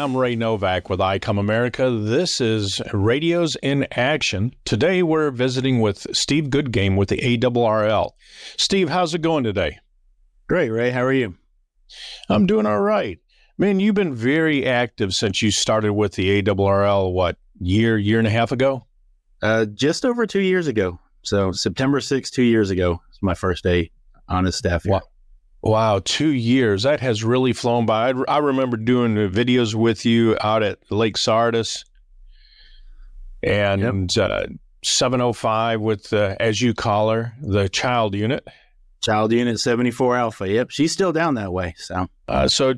I'm Ray Novak with ICOM America. This is Radios in Action. Today we're visiting with Steve Goodgame with the ARRL. Steve, how's it going today? Great, Ray. How are you? I'm doing all right. Man, you've been very active since you started with the ARRL, what, year, year and a half ago? Uh, just over two years ago. So September 6th, two years ago, was my first day on his staff here. Wow. Wow, two years. That has really flown by. I, I remember doing the videos with you out at Lake Sardis and yep. uh, 705 with, uh, as you call her, the child unit. Child unit 74 Alpha. Yep, she's still down that way. So, uh, so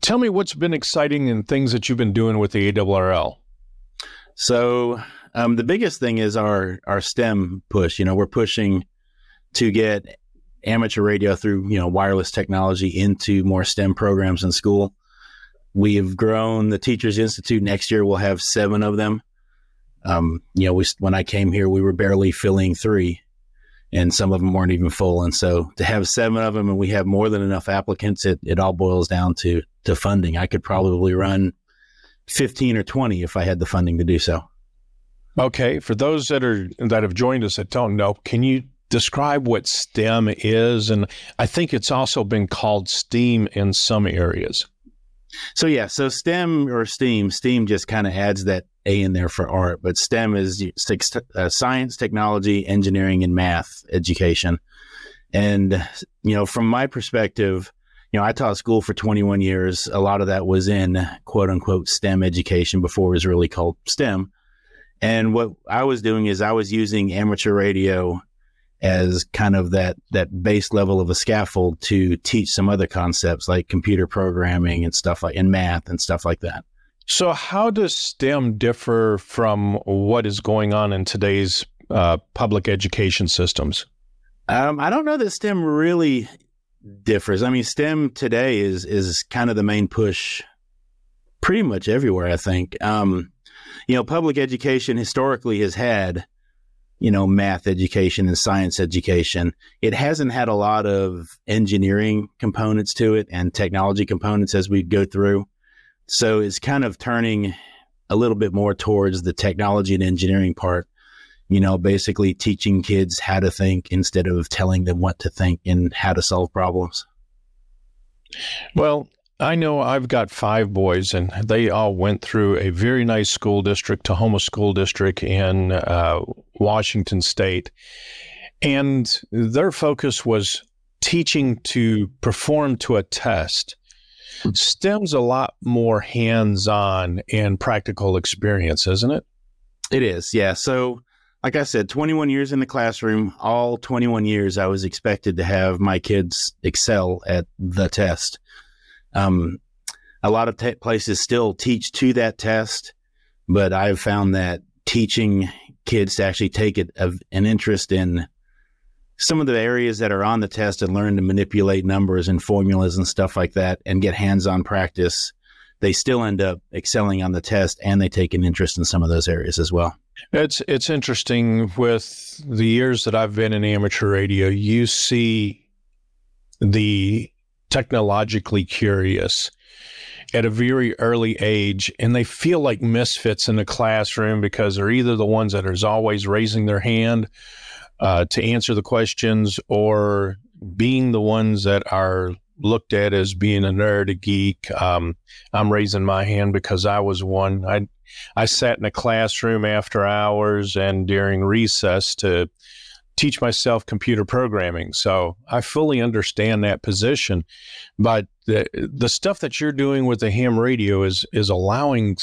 tell me what's been exciting and things that you've been doing with the ARRL. So, um, the biggest thing is our our STEM push. You know, we're pushing to get amateur radio through you know wireless technology into more STEM programs in school. We have grown the Teachers Institute. Next year we'll have seven of them. Um, you know, we, when I came here, we were barely filling three, and some of them weren't even full. And so to have seven of them, and we have more than enough applicants, it, it all boils down to to funding. I could probably run fifteen or twenty if I had the funding to do so. Okay, for those that are that have joined us that don't know, can you describe what STEM is? And I think it's also been called STEAM in some areas. So yeah, so STEM or STEAM, STEAM just kind of adds that A in there for art, but STEM is uh, science, technology, engineering, and math education. And you know, from my perspective, you know, I taught school for 21 years. A lot of that was in quote unquote STEM education before it was really called STEM. And what I was doing is I was using amateur radio as kind of that that base level of a scaffold to teach some other concepts like computer programming and stuff like and math and stuff like that. So, how does STEM differ from what is going on in today's uh, public education systems? Um, I don't know that STEM really differs. I mean, STEM today is is kind of the main push, pretty much everywhere. I think. Um, you know, public education historically has had you know, math education and science education. It hasn't had a lot of engineering components to it and technology components as we go through. So it's kind of turning a little bit more towards the technology and engineering part, you know, basically teaching kids how to think instead of telling them what to think and how to solve problems. Well, I know I've got five boys, and they all went through a very nice school district, Tahoma School District in uh, Washington State. And their focus was teaching to perform to a test. STEM's a lot more hands on and practical experience, isn't it? It is, yeah. So, like I said, 21 years in the classroom, all 21 years, I was expected to have my kids excel at the test. Um, a lot of te- places still teach to that test, but I've found that teaching kids to actually take it, an interest in some of the areas that are on the test and learn to manipulate numbers and formulas and stuff like that and get hands-on practice they still end up excelling on the test and they take an interest in some of those areas as well. It's it's interesting with the years that I've been in amateur radio you see the technologically curious at a very early age and they feel like misfits in the classroom because they're either the ones that are always raising their hand uh, to answer the questions or being the ones that are looked at as being a nerd, a geek. Um, I'm raising my hand because I was one. I I sat in a classroom after hours and during recess to teach myself computer programming. So I fully understand that position. But the, the stuff that you're doing with the ham radio is, is allowing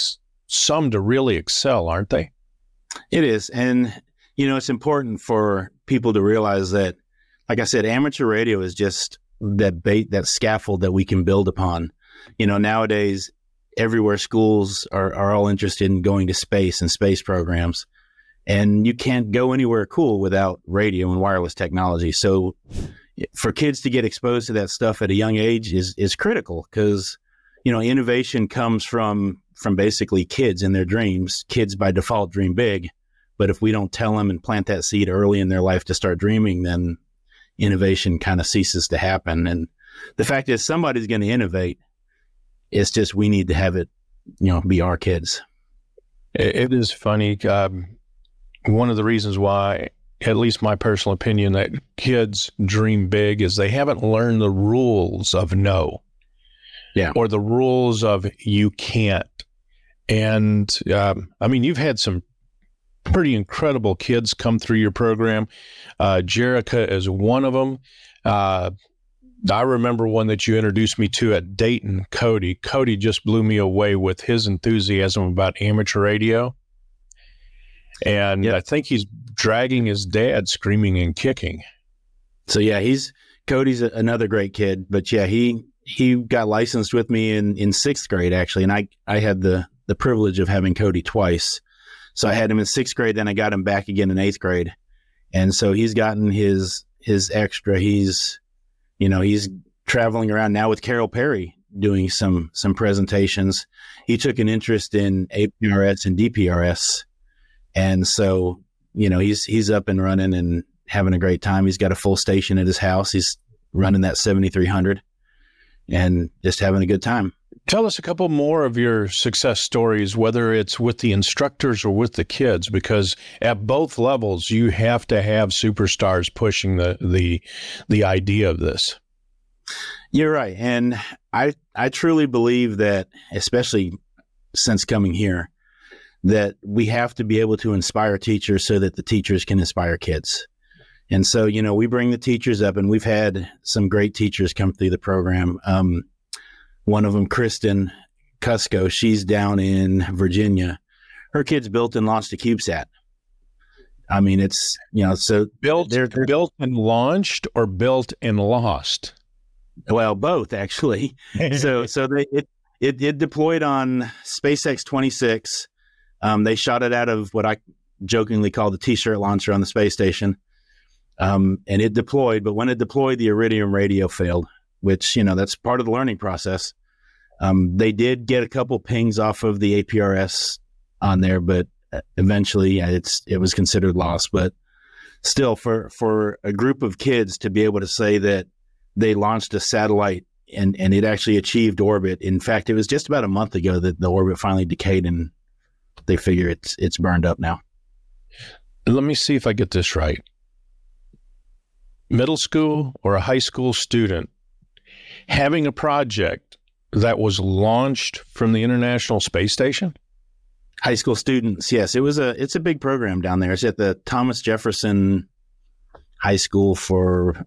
some to really excel, aren't they? It is. And, you know, it's important for people to realize that, like I said, amateur radio is just that bait, that scaffold that we can build upon. You know, nowadays, everywhere schools are, are all interested in going to space and space programs and you can't go anywhere cool without radio and wireless technology. So for kids to get exposed to that stuff at a young age is is critical because you know innovation comes from from basically kids and their dreams. Kids by default dream big, but if we don't tell them and plant that seed early in their life to start dreaming, then innovation kind of ceases to happen. And the fact is, somebody's going to innovate. It's just we need to have it you know, be our kids. It is funny. Um, one of the reasons why, at least my personal opinion, that kids dream big is they haven't learned the rules of no. Yeah. Or the rules of you can't. And um, I mean, you've had some pretty incredible kids come through your program. Uh, Jerica is one of them. Uh, I remember one that you introduced me to at Dayton, Cody. Cody just blew me away with his enthusiasm about amateur radio. And yep. I think he's dragging his dad screaming and kicking. So yeah, he's Cody's a, another great kid, but yeah, he he got licensed with me in in 6th grade actually, and I I had the the privilege of having Cody twice. So I had him in 6th grade, then I got him back again in 8th grade. And so he's gotten his his extra. He's you know, he's traveling around now with Carole Perry doing some some presentations. He took an interest in APRS and DPRS, and so you know he's he's up and running and having a great time. He's got a full station at his house. He's running that seventy three hundred, and just having a good time. Tell us a couple more of your success stories, whether it's with the instructors or with the kids, because at both levels you have to have superstars pushing the the the idea of this. You're right, and I I truly believe that, especially since coming here, that we have to be able to inspire teachers so that the teachers can inspire kids. And so, you know, we bring the teachers up, and we've had some great teachers come through the program. Um, one of them, Kristen Cusco, she's down in Virginia. Her kids built and launched a CubeSat. I mean, it's you know, so built, they're, they're built and launched, or built and lost. Well, both actually. so, so they it, it it deployed on SpaceX twenty six. Um, they shot it out of what I jokingly call the T-shirt launcher on the space station, um, and it deployed. But when it deployed, the Iridium radio failed which you know that's part of the learning process. Um, they did get a couple pings off of the APRS on there, but uh, eventually yeah, it's it was considered lost. But still, for for a group of kids to be able to say that they launched a satellite and and it actually achieved orbit. In fact, it was just about a month ago that the orbit finally decayed, and they figure it's it's burned up now. Let me see if I get this right. Middle school or a high school student having a project that was launched from the International Space Station? High school students, yes. It was a it's a big program down there. It's at the Thomas Jefferson High School for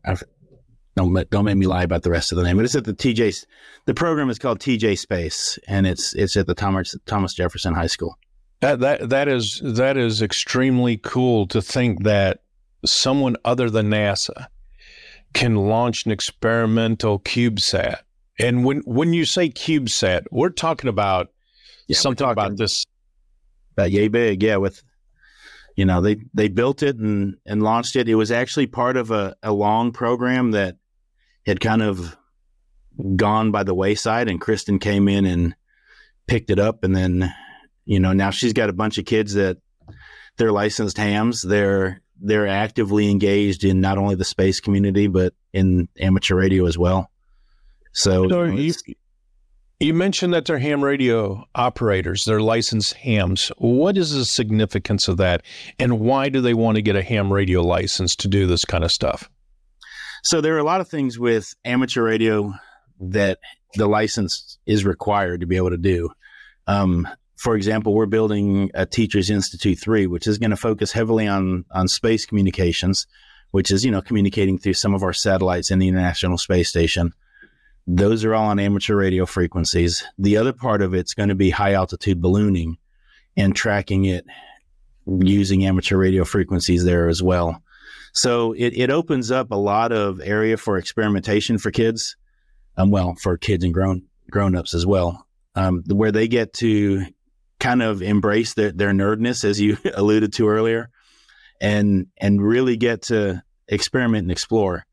don't don't make me lie about the rest of the name, but it's at the TJ. The program is called TJ Space, and it's it's at the Thomas Thomas Jefferson High School. That that that is that is extremely cool to think that someone other than NASA can launch an experimental CubeSat. And when when you say CubeSat, we're talking about yeah, something talking about this about yay big, yeah. With you know, they they built it and and launched it. It was actually part of a, a long program that had kind of gone by the wayside, and Kristen came in and picked it up, and then you know now she's got a bunch of kids that they're licensed hams. They're they're actively engaged in not only the space community but in amateur radio as well. So, so you, you mentioned that they're ham radio operators, they're licensed hams. What is the significance of that, and why do they want to get a ham radio license to do this kind of stuff? So there are a lot of things with amateur radio that the license is required to be able to do. Um, for example, we're building a Teachers Institute 3, which is going to focus heavily on, on space communications, which is, you know, communicating through some of our satellites in the International Space Station. Those are all on amateur radio frequencies. The other part of it's going to be high altitude ballooning and tracking it using amateur radio frequencies there as well. So it, it opens up a lot of area for experimentation for kids, um, well, for kids and grown grown ups as well, um, where they get to kind of embrace their, their nerdness, as you alluded to earlier, and and really get to experiment and explore.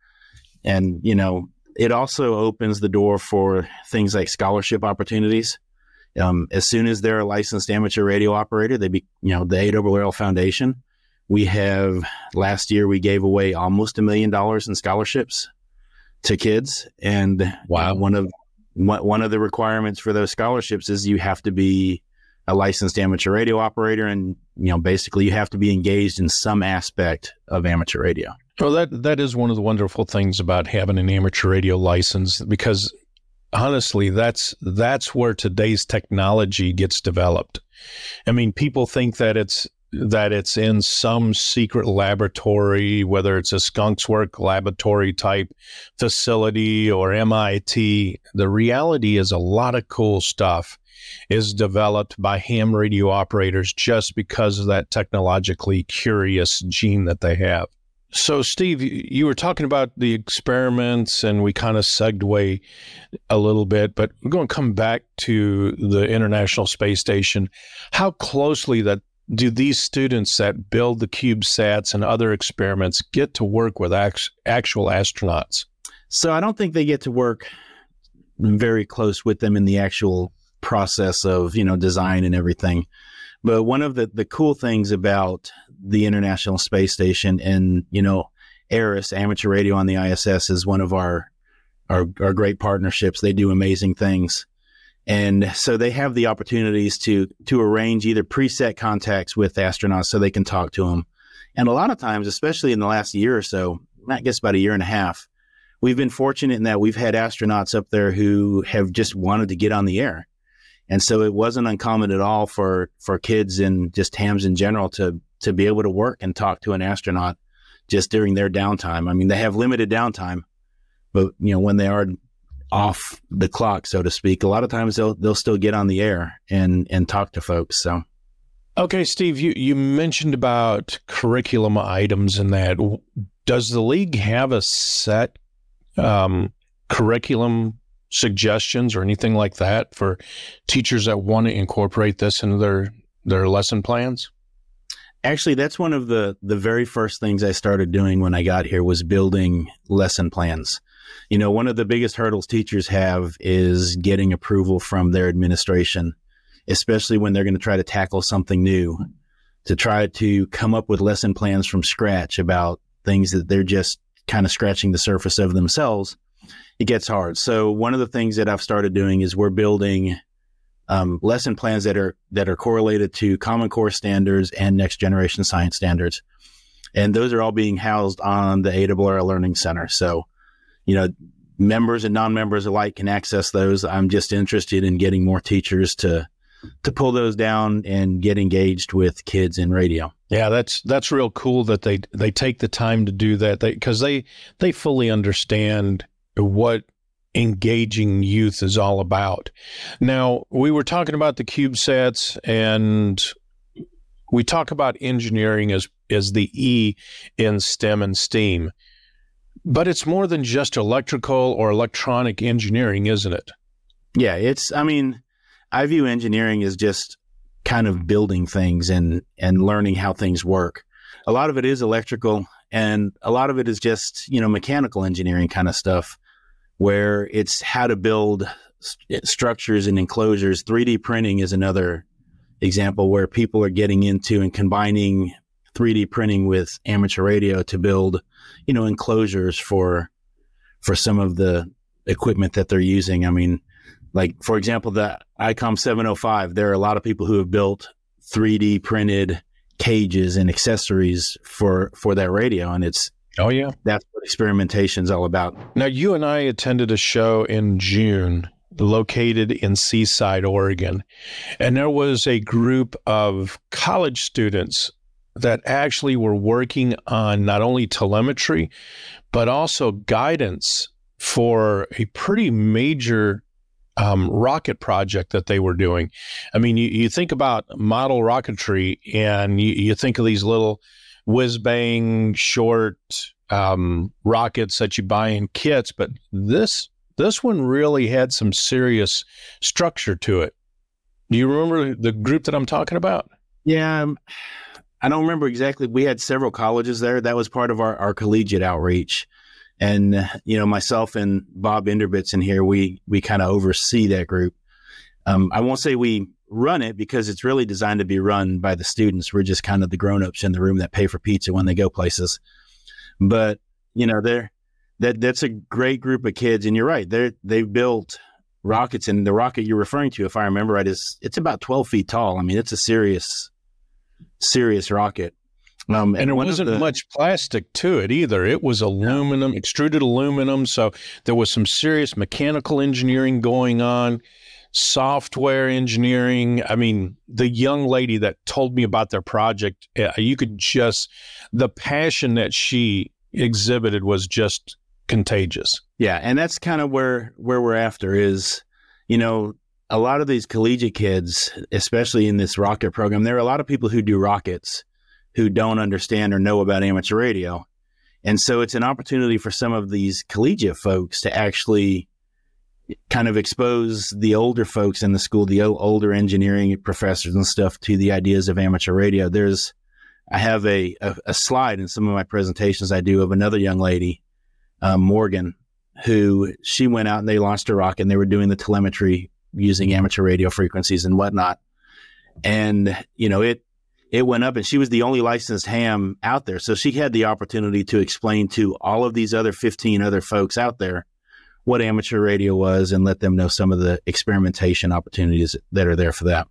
And you know, it also opens the door for things like scholarship opportunities. Um, as soon as they're a licensed amateur radio operator, they be you know the ARRL Foundation. We have last year we gave away almost a million dollars in scholarships to kids, and wow, one of one of the requirements for those scholarships is you have to be a licensed amateur radio operator, and you know basically you have to be engaged in some aspect of amateur radio. Well, that that is one of the wonderful things about having an amateur radio license because honestly, that's that's where today's technology gets developed. I mean, people think that it's that it's in some secret laboratory, whether it's a Skunk Works laboratory type facility or MIT. The reality is a lot of cool stuff is developed by ham radio operators just because of that technologically curious gene that they have. So, Steve, you were talking about the experiments, and we kind of segued a little bit, but we're going to come back to the International Space Station. How closely that do these students that build the CubeSats and other experiments get to work with actual astronauts? So, I don't think they get to work very close with them in the actual process of you know design and everything. But one of the, the cool things about the International Space Station and, you know, ARISS, Amateur Radio on the ISS, is one of our, our, our great partnerships. They do amazing things. And so they have the opportunities to to arrange either preset contacts with astronauts so they can talk to them. And a lot of times, especially in the last year or so, I guess about a year and a half, we've been fortunate in that we've had astronauts up there who have just wanted to get on the air. And so it wasn't uncommon at all for for kids and just hams in general to to be able to work and talk to an astronaut just during their downtime. I mean, they have limited downtime, but you know when they are off the clock, so to speak, a lot of times they'll they'll still get on the air and and talk to folks. So. Okay, Steve, you, you mentioned about curriculum items and that. Does the league have a set um, curriculum suggestions or anything like that for teachers that want to incorporate this into their their lesson plans? Actually, that's one of the the very first things I started doing when I got here was building lesson plans. You know, one of the biggest hurdles teachers have is getting approval from their administration, especially when they're going to try to tackle something new, to try to come up with lesson plans from scratch about things that they're just kind of scratching the surface of themselves it gets hard. So one of the things that I've started doing is we're building um, lesson plans that are that are correlated to Common Core standards and next generation science standards, and those are all being housed on the ARRL Learning Center. So, you know, members and non-members alike can access those. I'm just interested in getting more teachers to to pull those down and get engaged with kids in radio. Yeah, that's that's real cool that they they take the time to do that They because they they fully understand what engaging youth is all about. Now, we were talking about the CubeSats and we talk about engineering as as the E in STEM and STEAM. But it's more than just electrical or electronic engineering, isn't it? Yeah, it's I mean, I view engineering as just kind of building things and and learning how things work. A lot of it is electrical and a lot of it is just, you know, mechanical engineering kind of stuff where it's how to build st- eh, structures and enclosures. 3D printing is another example where people are getting into and combining 3D printing with amateur radio to build, you know, enclosures for for some of the equipment that they're using. I mean, like for example, the ICOM 705, there are a lot of people who have built 3D printed cages and accessories for for that radio and it's Oh yeah. That's what experimentation is all about. Now, you and I attended a show in June located in Seaside, Oregon, and there was a group of college students that actually were working on not only telemetry, but also guidance for a pretty major um, rocket project that they were doing. I mean, you, you think about model rocketry and you, you think of these little whiz bang short um, rockets that you buy in kits, but this this one really had some serious structure to it. Do you remember the group that I'm talking about? Yeah, um, I don't remember exactly. We had several colleges there. That was part of our, our collegiate outreach. And you know, myself and Bob Inderbitzen here, we we kind of oversee that group. Um, I won't say we run it because it's really designed to be run by the students. We're just kind of the grown-ups in the room that pay for pizza when they go places. But you know, they're that that's a great group of kids, and you're right. They they built rockets, and the rocket you're referring to, if I remember right, is it's about 12 feet tall. I mean, it's a serious, serious rocket. Um, and, and there wasn't the, much plastic to it either. It was aluminum, extruded aluminum. So there was some serious mechanical engineering going on, software engineering. I mean, the young lady that told me about their project, uh, you could just, the passion that she exhibited was just contagious. Yeah, and that's kind of where where we're after is, you know, a lot of these collegiate kids, especially in this rocket program, there are a lot of people who do rockets who don't understand or know about amateur radio. And so it's an opportunity for some of these collegiate folks to actually kind of expose the older folks in the school, the older engineering professors and stuff to the ideas of amateur radio. There's, I have a, a, a slide in some of my presentations I do of another young lady, uh, Morgan, who she went out and they launched a rocket and they were doing the telemetry using amateur radio frequencies and whatnot. And, you know, it, it went up and she was the only licensed ham out there. So she had the opportunity to explain to all of these other 15 other folks out there what amateur radio was and let them know some of the experimentation opportunities that are there for that.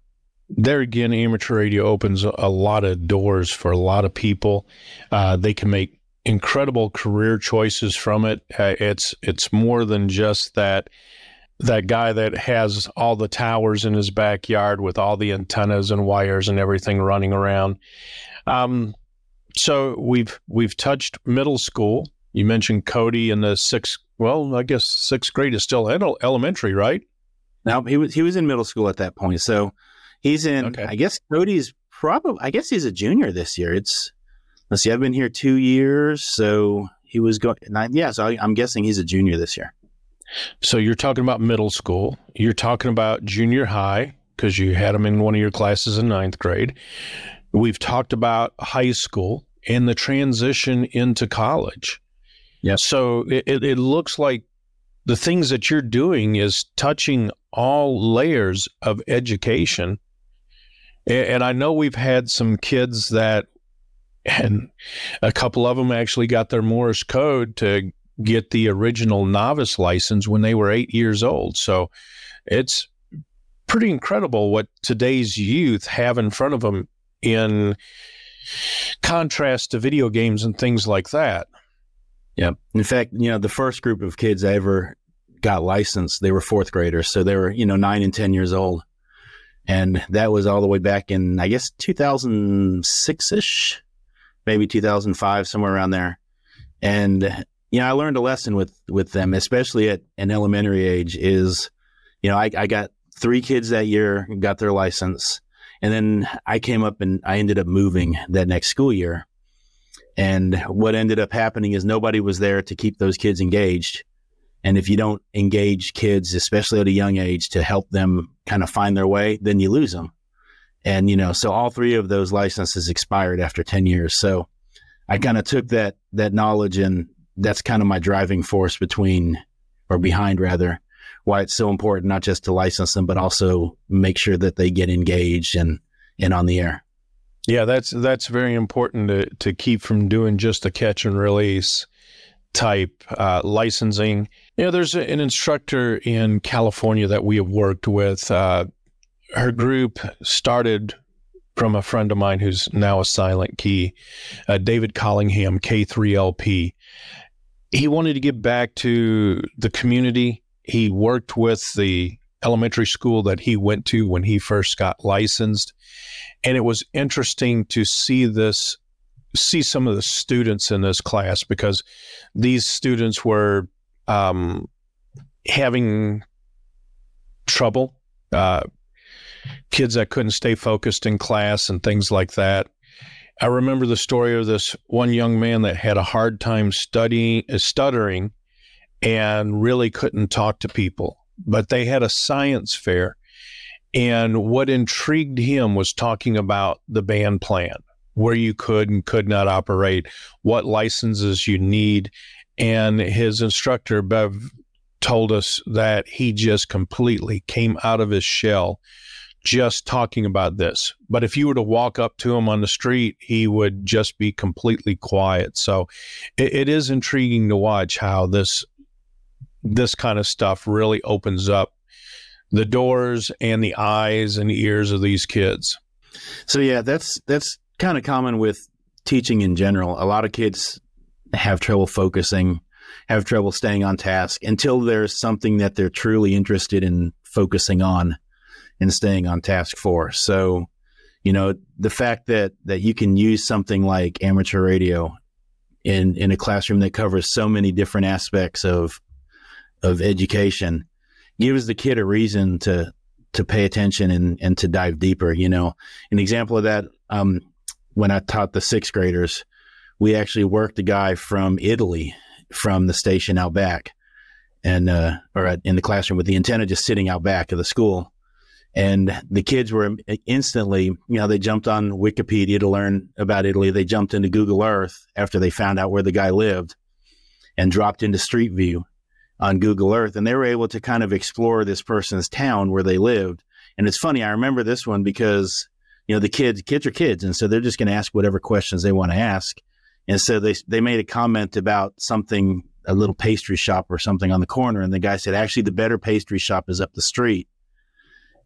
There again, amateur radio opens a lot of doors for a lot of people. Uh, they can make incredible career choices from it. Uh, it's it's more than just that that guy that has all the towers in his backyard with all the antennas and wires and everything running around. Um, so we've we've touched middle school. You mentioned Cody in the sixth. Well, I guess sixth grade is still elementary, right? Now he was he was in middle school at that point. So he's in. Okay. I guess Cody's probably. I guess he's a junior this year. It's let's see. I've been here two years, so he was going. Yeah, so I, I'm guessing he's a junior this year. So you're talking about middle school. You're talking about junior high because you had them in one of your classes in ninth grade. We've talked about high school and the transition into college. Yeah. So it, it looks like the things that you're doing is touching all layers of education. And I know we've had some kids that, and a couple of them actually got their Morse code to get the original novice license when they were eight years old. So it's pretty incredible what today's youth have in front of them in contrast to video games and things like that. Yeah. In fact, you know, the first group of kids I ever got licensed, they were fourth graders. So they were, you know, nine and 10 years old. And that was all the way back in, I guess, 2006 ish, maybe 2005, somewhere around there. And you know, I learned a lesson with with them, especially at an elementary age. Is you know, I, I got three kids that year, got their license, and then I came up and I ended up moving that next school year. And what ended up happening is nobody was there to keep those kids engaged. And if you don't engage kids, especially at a young age, to help them kind of find their way, then you lose them. And, you know, so all three of those licenses expired after 10 years. So I kind of took that, that knowledge and that's kind of my driving force between or behind rather why it's so important not just to license them but also make sure that they get engaged and and on the air yeah that's that's very important to to keep from doing just a catch and release type uh, licensing you know there's an instructor in california that we have worked with uh, her group started from a friend of mine who's now a silent key uh, david collingham k3lp he wanted to give back to the community. He worked with the elementary school that he went to when he first got licensed. And it was interesting to see this, see some of the students in this class because these students were um, having trouble. Uh, kids that couldn't stay focused in class and things like that. I remember the story of this one young man that had a hard time studying, stuttering, and really couldn't talk to people. But they had a science fair, and what intrigued him was talking about the band plan, where you could and could not operate, what licenses you need, and his instructor Bev told us that he just completely came out of his shell just talking about this. But if you were to walk up to him on the street, he would just be completely quiet. So it, it is intriguing to watch how this this kind of stuff really opens up the doors and the eyes and ears of these kids. So yeah, that's that's kind of common with teaching in general. A lot of kids have trouble focusing, have trouble staying on task until there's something that they're truly interested in focusing on and staying on task for. So, you know, the fact that that you can use something like amateur radio in in a classroom that covers so many different aspects of of education gives the kid a reason to to pay attention and and to dive deeper. You know, an example of that um, when I taught the sixth graders, we actually worked a guy from Italy from the station out back, and uh, or in the classroom with the antenna just sitting out back of the school. And the kids were instantly, you know, they jumped on Wikipedia to learn about Italy. They jumped into Google Earth after they found out where the guy lived and dropped into Street View on Google Earth. And they were able to kind of explore this person's town where they lived. And it's funny, I remember this one because, you know, the kids, kids are kids. And so they're just going to ask whatever questions they want to ask. And so they, they made a comment about something, a little pastry shop or something on the corner. And the guy said, actually, the better pastry shop is up the street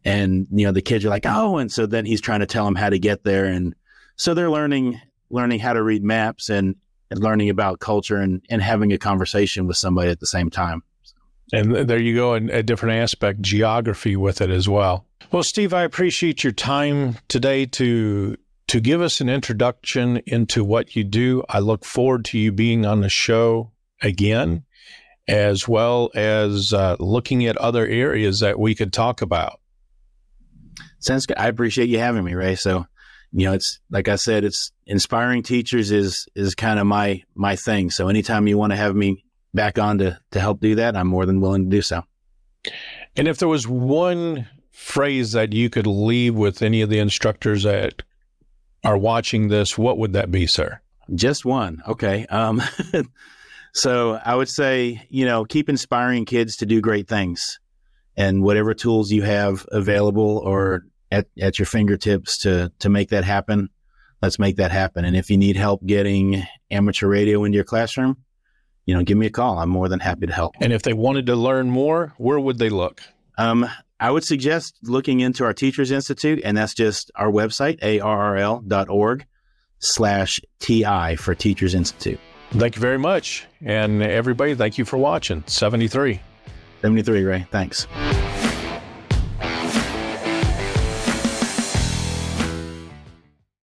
and you know the kids are like oh and so then he's trying to tell them how to get there and so they're learning learning how to read maps and, and learning about culture and, and having a conversation with somebody at the same time and there you go in a different aspect geography with it as well well steve i appreciate your time today to to give us an introduction into what you do i look forward to you being on the show again as well as uh, looking at other areas that we could talk about Sounds good. I appreciate you having me, Ray. So, you know, it's like I said, it's inspiring teachers is is kind of my my thing. So anytime you want to have me back on to to help do that, I'm more than willing to do so. And if there was one phrase that you could leave with any of the instructors that are watching this, what would that be, sir? Just one. Okay. Um, so I would say, you know, keep inspiring kids to do great things and whatever tools you have available or at, at your fingertips to to make that happen, let's make that happen. And if you need help getting amateur radio into your classroom, you know, give me a call. I'm more than happy to help. And if they wanted to learn more, where would they look? Um, I would suggest looking into our Teachers Institute, and that's just our website, arrl.org slash TI for Teachers Institute. Thank you very much. And everybody, thank you for watching. 73. 73, Ray. Thanks.